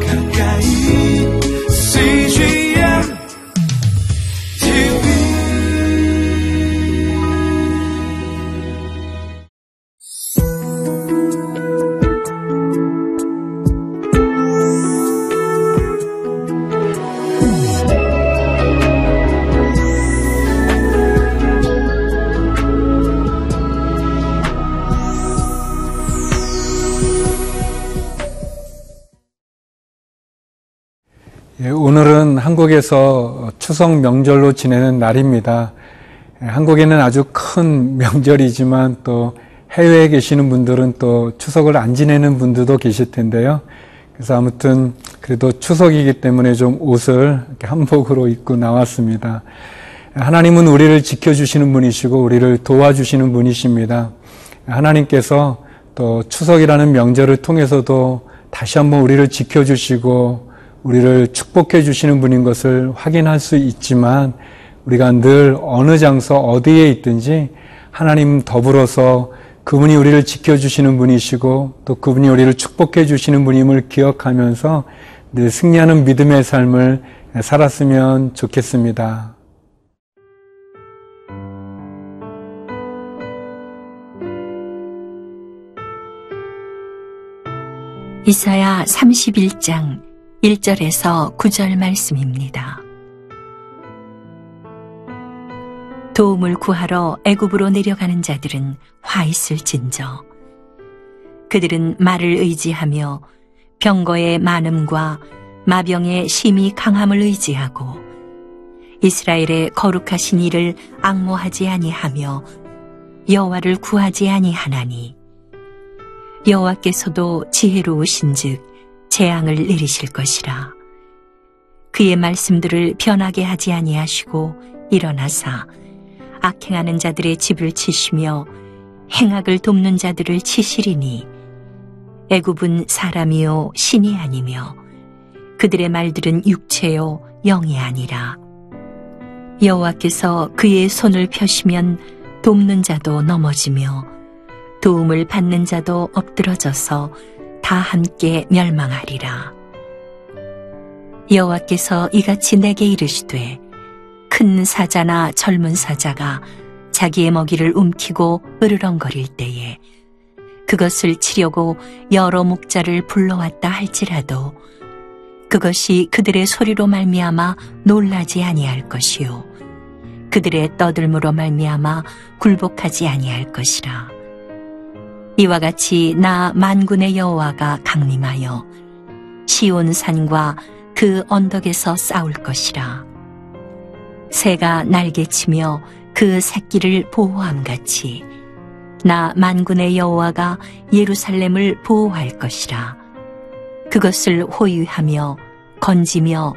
가까 오늘은 한국에서 추석 명절로 지내는 날입니다. 예, 한국에는 아주 큰 명절이지만 또 해외에 계시는 분들은 또 추석을 안 지내는 분들도 계실 텐데요. 그래서 아무튼 그래도 추석이기 때문에 좀 옷을 한복으로 입고 나왔습니다. 하나님은 우리를 지켜주시는 분이시고 우리를 도와주시는 분이십니다. 하나님께서 또 추석이라는 명절을 통해서도 다시 한번 우리를 지켜주시고 우리를 축복해 주시는 분인 것을 확인할 수 있지만 우리가 늘 어느 장소 어디에 있든지 하나님 더불어서 그분이 우리를 지켜주시는 분이시고 또 그분이 우리를 축복해 주시는 분임을 기억하면서 늘 승리하는 믿음의 삶을 살았으면 좋겠습니다. 이사야 31장 1절에서 9절 말씀입니다. 도움을 구하러 애굽으로 내려가는 자들은 화 있을진저 그들은 말을 의지하며 병거의 많음과 마병의 심히 강함을 의지하고 이스라엘의 거룩하신 이를 악모하지 아니하며 여호와를 구하지 아니하나니 여호와께서도 지혜로우신즉 재앙을 내리실 것이라. 그의 말씀들을 변하게 하지 아니하시고 일어나사 악행하는 자들의 집을 치시며 행악을 돕는 자들을 치시리니 애굽은 사람이요 신이 아니며 그들의 말들은 육체요 영이 아니라 여호와께서 그의 손을 펴시면 돕는 자도 넘어지며 도움을 받는 자도 엎드러져서 다 함께 멸망하리라. 여호와께서 이같이 내게 이르시되 큰 사자나 젊은 사자가 자기의 먹이를 움키고 으르렁거릴 때에 그것을 치려고 여러 목자를 불러왔다 할지라도 그것이 그들의 소리로 말미암아 놀라지 아니할 것이요 그들의 떠들므로 말미암아 굴복하지 아니할 것이라. 이와 같이 나 만군의 여호와가 강림하여 시온 산과 그 언덕에서 싸울 것이라. 새가 날개치며 그 새끼를 보호함 같이 나 만군의 여호와가 예루살렘을 보호할 것이라. 그것을 호위하며 건지며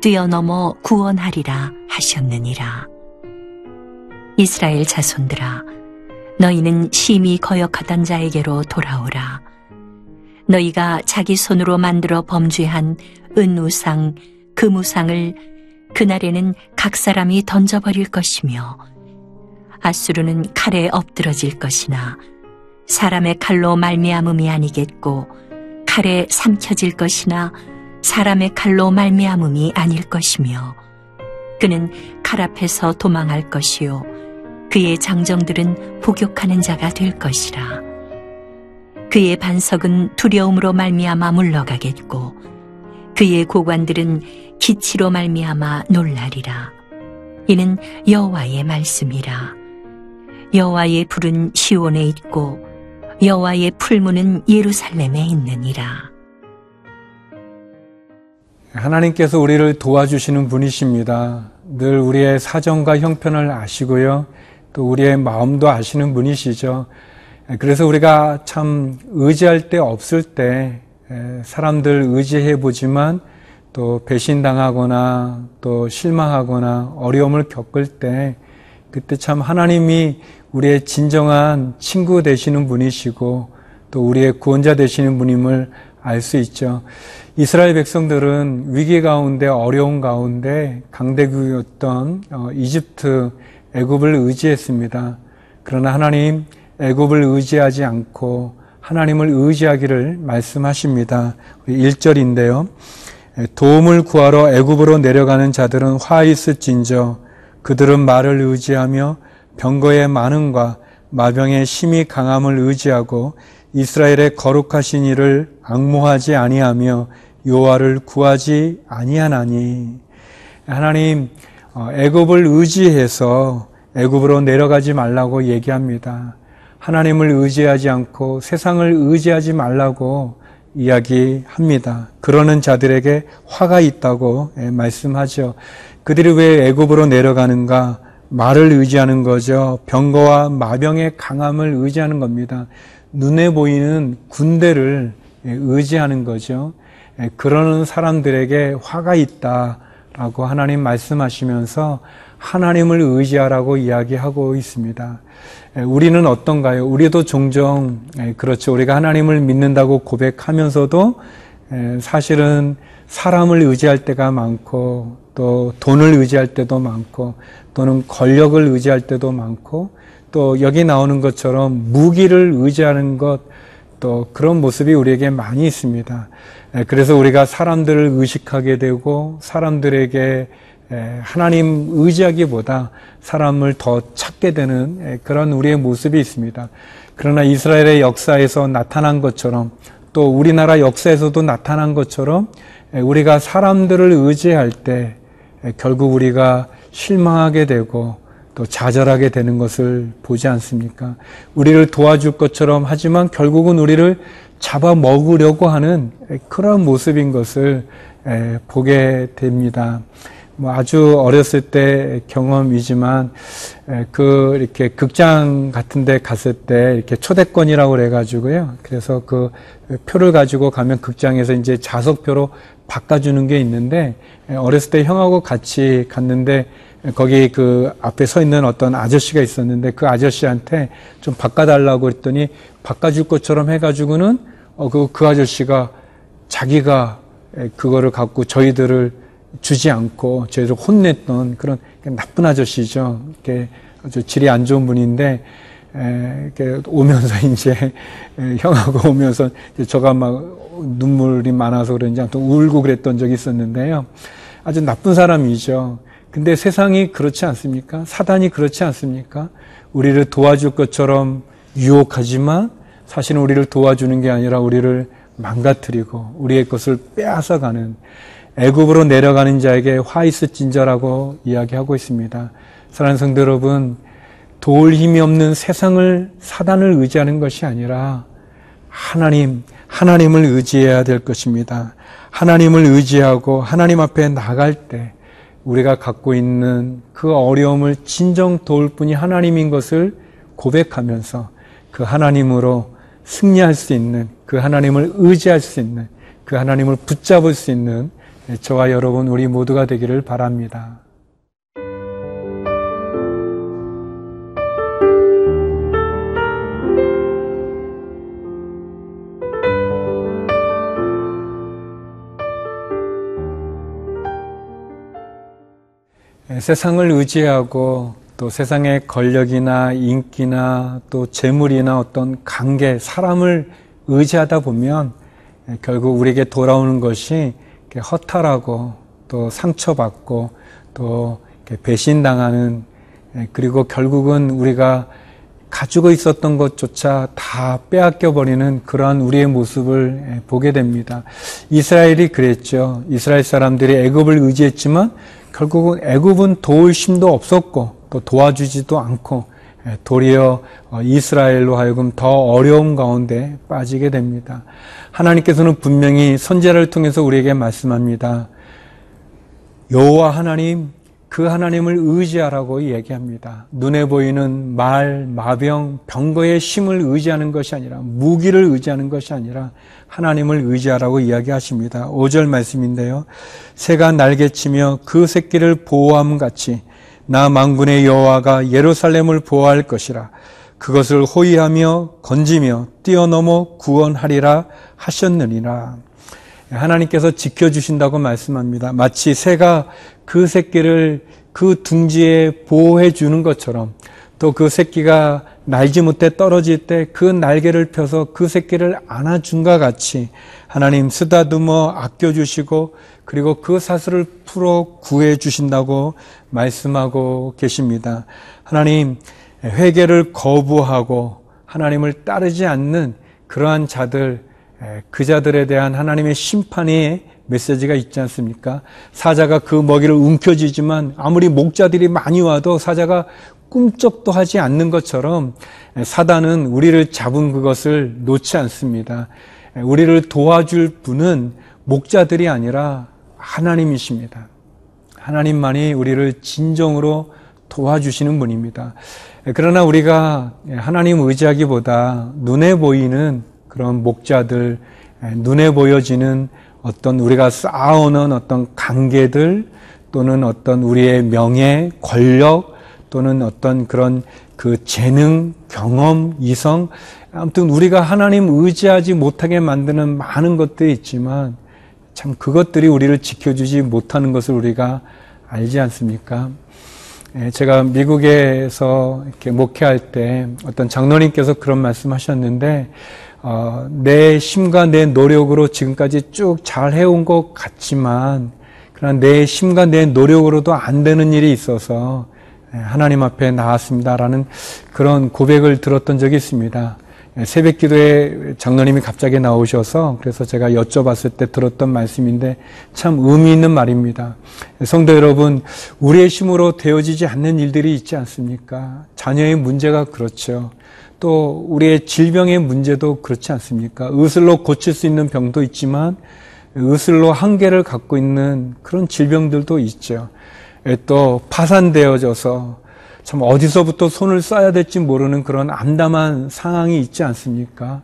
뛰어넘어 구원하리라 하셨느니라. 이스라엘 자손들아 너희는 심히 거역하던 자에게로 돌아오라. 너희가 자기 손으로 만들어 범죄한 은우상, 금우상을 그날에는 각 사람이 던져버릴 것이며 아수르는 칼에 엎드러질 것이나 사람의 칼로 말미암음이 아니겠고 칼에 삼켜질 것이나 사람의 칼로 말미암음이 아닐 것이며 그는 칼 앞에서 도망할 것이요 그의 장정들은 복욕하는 자가 될 것이라. 그의 반석은 두려움으로 말미암아 물러가겠고 그의 고관들은 기치로 말미암아 놀라리라. 이는 여호와의 말씀이라. 여호와의 불은 시온에 있고 여호와의 풀무는 예루살렘에 있느니라. 하나님께서 우리를 도와주시는 분이십니다. 늘 우리의 사정과 형편을 아시고요. 또 우리의 마음도 아시는 분이시죠. 그래서 우리가 참 의지할 데 없을 때 사람들 의지해 보지만 또 배신당하거나 또 실망하거나 어려움을 겪을 때 그때 참 하나님이 우리의 진정한 친구 되시는 분이시고 또 우리의 구원자 되시는 분임을 알 수 있죠. 이스라엘 백성들은 위기 가운데 어려운 가운데 강대국이었던 어, 이집트 애굽을 의지했습니다. 그러나 하나님 애굽을 의지하지 않고 하나님을 의지하기를 말씀하십니다. 1절인데요. 도움을 구하러 애굽으로 내려가는 자들은 화 있을진저 그들은 말을 의지하며 병거의 많음과 마병의 심히 강함을 의지하고 이스라엘의 거룩하신 이를 악모하지 아니하며 요하를 구하지 아니하나니 하나님 어, 애굽을 의지해서 애굽으로 내려가지 말라고 얘기합니다. 하나님을 의지하지 않고 세상을 의지하지 말라고 이야기합니다. 그러는 자들에게 화가 있다고 예, 말씀하죠. 그들이 왜 애굽으로 내려가는가? 말을 의지하는 거죠. 병거와 마병의 강함을 의지하는 겁니다. 눈에 보이는 군대를 예, 의지하는 거죠. 예, 그러는 사람들에게 화가 있다라고 하나님 말씀하시면서 하나님을 의지하라고 이야기하고 있습니다. 예, 우리는 어떤가요? 우리도 종종 그렇죠. 우리가 하나님을 믿는다고 고백하면서도 사실은 사람을 의지할 때가 많고 또 돈을 의지할 때도 많고 또는 권력을 의지할 때도 많고 또 여기 나오는 것처럼 무기를 의지하는 것 또 그런 모습이 우리에게 많이 있습니다. 그래서 우리가 사람들을 의식하게 되고 사람들에게 하나님 의지하기보다 사람을 더 찾게 되는 그런 우리의 모습이 있습니다. 그러나 이스라엘의 역사에서 나타난 것처럼 또 우리나라 역사에서도 나타난 것처럼 우리가 사람들을 의지할 때 결국 우리가 실망하게 되고 또 좌절하게 되는 것을 보지 않습니까? 우리를 도와줄 것처럼 하지만 결국은 우리를 잡아먹으려고 하는 그런 모습인 것을 보게 됩니다. 뭐 아주 어렸을 때 경험이지만 그 이렇게 극장 같은 데 갔을 때 이렇게 초대권이라고 그래 가지고요. 그래서 그 표를 가지고 가면 극장에서 이제 좌석표로 바꿔 주는 게 있는데 어렸을 때 형하고 같이 갔는데 거기 그 앞에 서 있는 어떤 아저씨가 있었는데 그 아저씨한테 좀 바꿔 달라고 했더니 바꿔 줄 것처럼 해 가지고는 어, 그, 그 아저씨가 자기가 그거를 갖고 저희들을 주지 않고 저희를 혼냈던 그런 나쁜 아저씨죠. 이렇게 아주 질이 안 좋은 분인데 에, 이렇게 오면서 이제 형하고 오면서 이제 저가 막 눈물이 많아서 그런지 아무튼 울고 그랬던 적이 있었는데요. 아주 나쁜 사람이죠. 근데 세상이 그렇지 않습니까? 사단이 그렇지 않습니까? 우리를 도와줄 것처럼 유혹하지만 사실은 우리를 도와주는 게 아니라 우리를 망가뜨리고 우리의 것을 빼앗아가는 애굽으로 내려가는 자에게 화 있을진저라고 이야기하고 있습니다. 사랑하는 성도 여러분, 도울 힘이 없는 세상을 사단을 의지하는 것이 아니라 하나님, 하나님을 의지해야 될 것입니다. 하나님을 의지하고 하나님 앞에 나갈 때 우리가 갖고 있는 그 어려움을 진정 도울 분이 하나님인 것을 고백하면서 그 하나님으로 승리할 수 있는 그 하나님을 의지할 수 있는 그 하나님을 붙잡을 수 있는 저와 여러분 우리 모두가 되기를 바랍니다. 세상을 의지하고 또 세상의 권력이나 인기나 또 재물이나 어떤 관계, 사람을 의지하다 보면 결국 우리에게 돌아오는 것이 허탈하고 또 상처받고 또 배신당하는 그리고 결국은 우리가 가지고 있었던 것조차 다 빼앗겨 버리는 그러한 우리의 모습을 보게 됩니다. 이스라엘이 그랬죠. 이스라엘 사람들이 애굽을 의지했지만 결국은 애굽은 도울 힘도 없었고 또 도와주지도 않고 도리어 이스라엘로 하여금 더 어려움 가운데 빠지게 됩니다. 하나님께서는 분명히 선제를 통해서 우리에게 말씀합니다. 여호와 하나님 그 하나님을 의지하라고 얘기합니다. 눈에 보이는 말, 마병, 병거의 힘을 의지하는 것이 아니라 무기를 의지하는 것이 아니라 하나님을 의지하라고 이야기하십니다. 5절 말씀인데요. 새가 날개치며 그 새끼를 보호함 같이 나 망군의 여호와가 예루살렘을 보호할 것이라 그것을 호위하며 건지며 뛰어넘어 구원하리라 하셨느니라. 하나님께서 지켜주신다고 말씀합니다. 마치 새가 그 새끼를 그 둥지에 보호해 주는 것처럼 또 그 새끼가 날지 못해 떨어질 때 그 날개를 펴서 그 새끼를 안아준과 같이 하나님 쓰다듬어 아껴주시고 그리고 그 사슬을 풀어 구해 주신다고 말씀하고 계십니다. 하나님 회개를 거부하고 하나님을 따르지 않는 그러한 자들 그 자들에 대한 하나님의 심판의 메시지가 있지 않습니까? 사자가 그 먹이를 움켜쥐지만 아무리 목자들이 많이 와도 사자가 꿈쩍도 하지 않는 것처럼 사단은 우리를 잡은 그것을 놓지 않습니다. 우리를 도와줄 분은 목자들이 아니라 하나님이십니다. 하나님만이 우리를 진정으로 도와주시는 분입니다. 그러나 우리가 하나님 의지하기보다 눈에 보이는 그런 목자들, 눈에 보여지는 어떤 우리가 쌓아오는 어떤 관계들 또는 어떤 우리의 명예, 권력 또는 어떤 그런 그 재능, 경험, 이성 아무튼 우리가 하나님 의지하지 못하게 만드는 많은 것들이 있지만 참 그것들이 우리를 지켜주지 못하는 것을 우리가 알지 않습니까? 예, 제가 미국에서 이렇게 목회할 때 어떤 장로님께서 그런 말씀하셨는데 어, 내 힘과 내 노력으로 지금까지 쭉 잘 해온 것 같지만 그러나 내 힘과 내 노력으로도 안 되는 일이 있어서 예, 하나님 앞에 나왔습니다라는 그런 고백을 들었던 적이 있습니다. 예, 새벽 기도에 장로님이 갑자기 나오셔서 그래서 제가 여쭤봤을 때 들었던 말씀인데 참 의미 있는 말입니다. 성도 여러분, 우리의 힘으로 되어지지 않는 일들이 있지 않습니까? 자녀의 문제가 그렇죠. 또 우리의 질병의 문제도 그렇지 않습니까? 의술로 고칠 수 있는 병도 있지만 의술로 한계를 갖고 있는 그런 질병들도 있죠. 또 파산되어져서 참 어디서부터 손을 써야 될지 모르는 그런 암담한 상황이 있지 않습니까?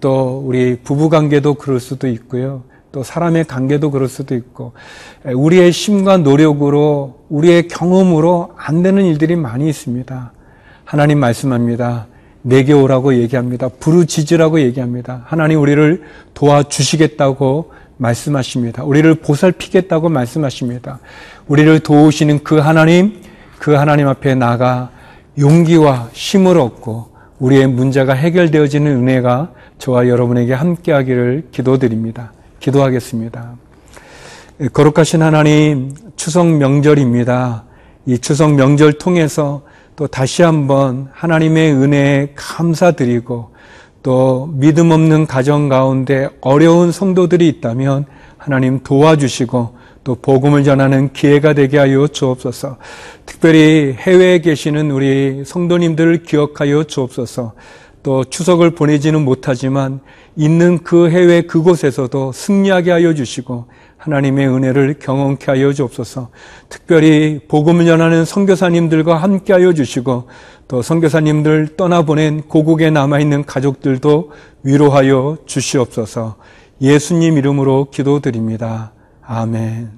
또 우리 부부 관계도 그럴 수도 있고요. 또 사람의 관계도 그럴 수도 있고 우리의 힘과 노력으로 우리의 경험으로 안 되는 일들이 많이 있습니다. 하나님 말씀합니다. 내게 오라고 얘기합니다. 부르짖으라고 얘기합니다. 하나님 우리를 도와주시겠다고 말씀하십니다. 우리를 보살피겠다고 말씀하십니다. 우리를 도우시는 그 하나님, 그 하나님 앞에 나가 용기와 힘을 얻고 우리의 문제가 해결되어지는 은혜가 저와 여러분에게 함께 하기를 기도드립니다. 기도하겠습니다. 거룩하신 하나님, 추석 명절입니다. 이 추석 명절 통해서 또 다시 한번 하나님의 은혜에 감사드리고 또 믿음 없는 가정 가운데 어려운 성도들이 있다면 하나님 도와주시고 또 복음을 전하는 기회가 되게 하여 주옵소서. 특별히 해외에 계시는 우리 성도님들을 기억하여 주옵소서. 또 추석을 보내지는 못하지만 있는 그 해외 그곳에서도 승리하게 하여 주시고 하나님의 은혜를 경험케 하여 주옵소서. 특별히 복음을 전하는 선교사님들과 함께 하여 주시고 또 선교사님들 떠나보낸 고국에 남아 있는 가족들도 위로하여 주시옵소서. 예수님 이름으로 기도드립니다. 아멘.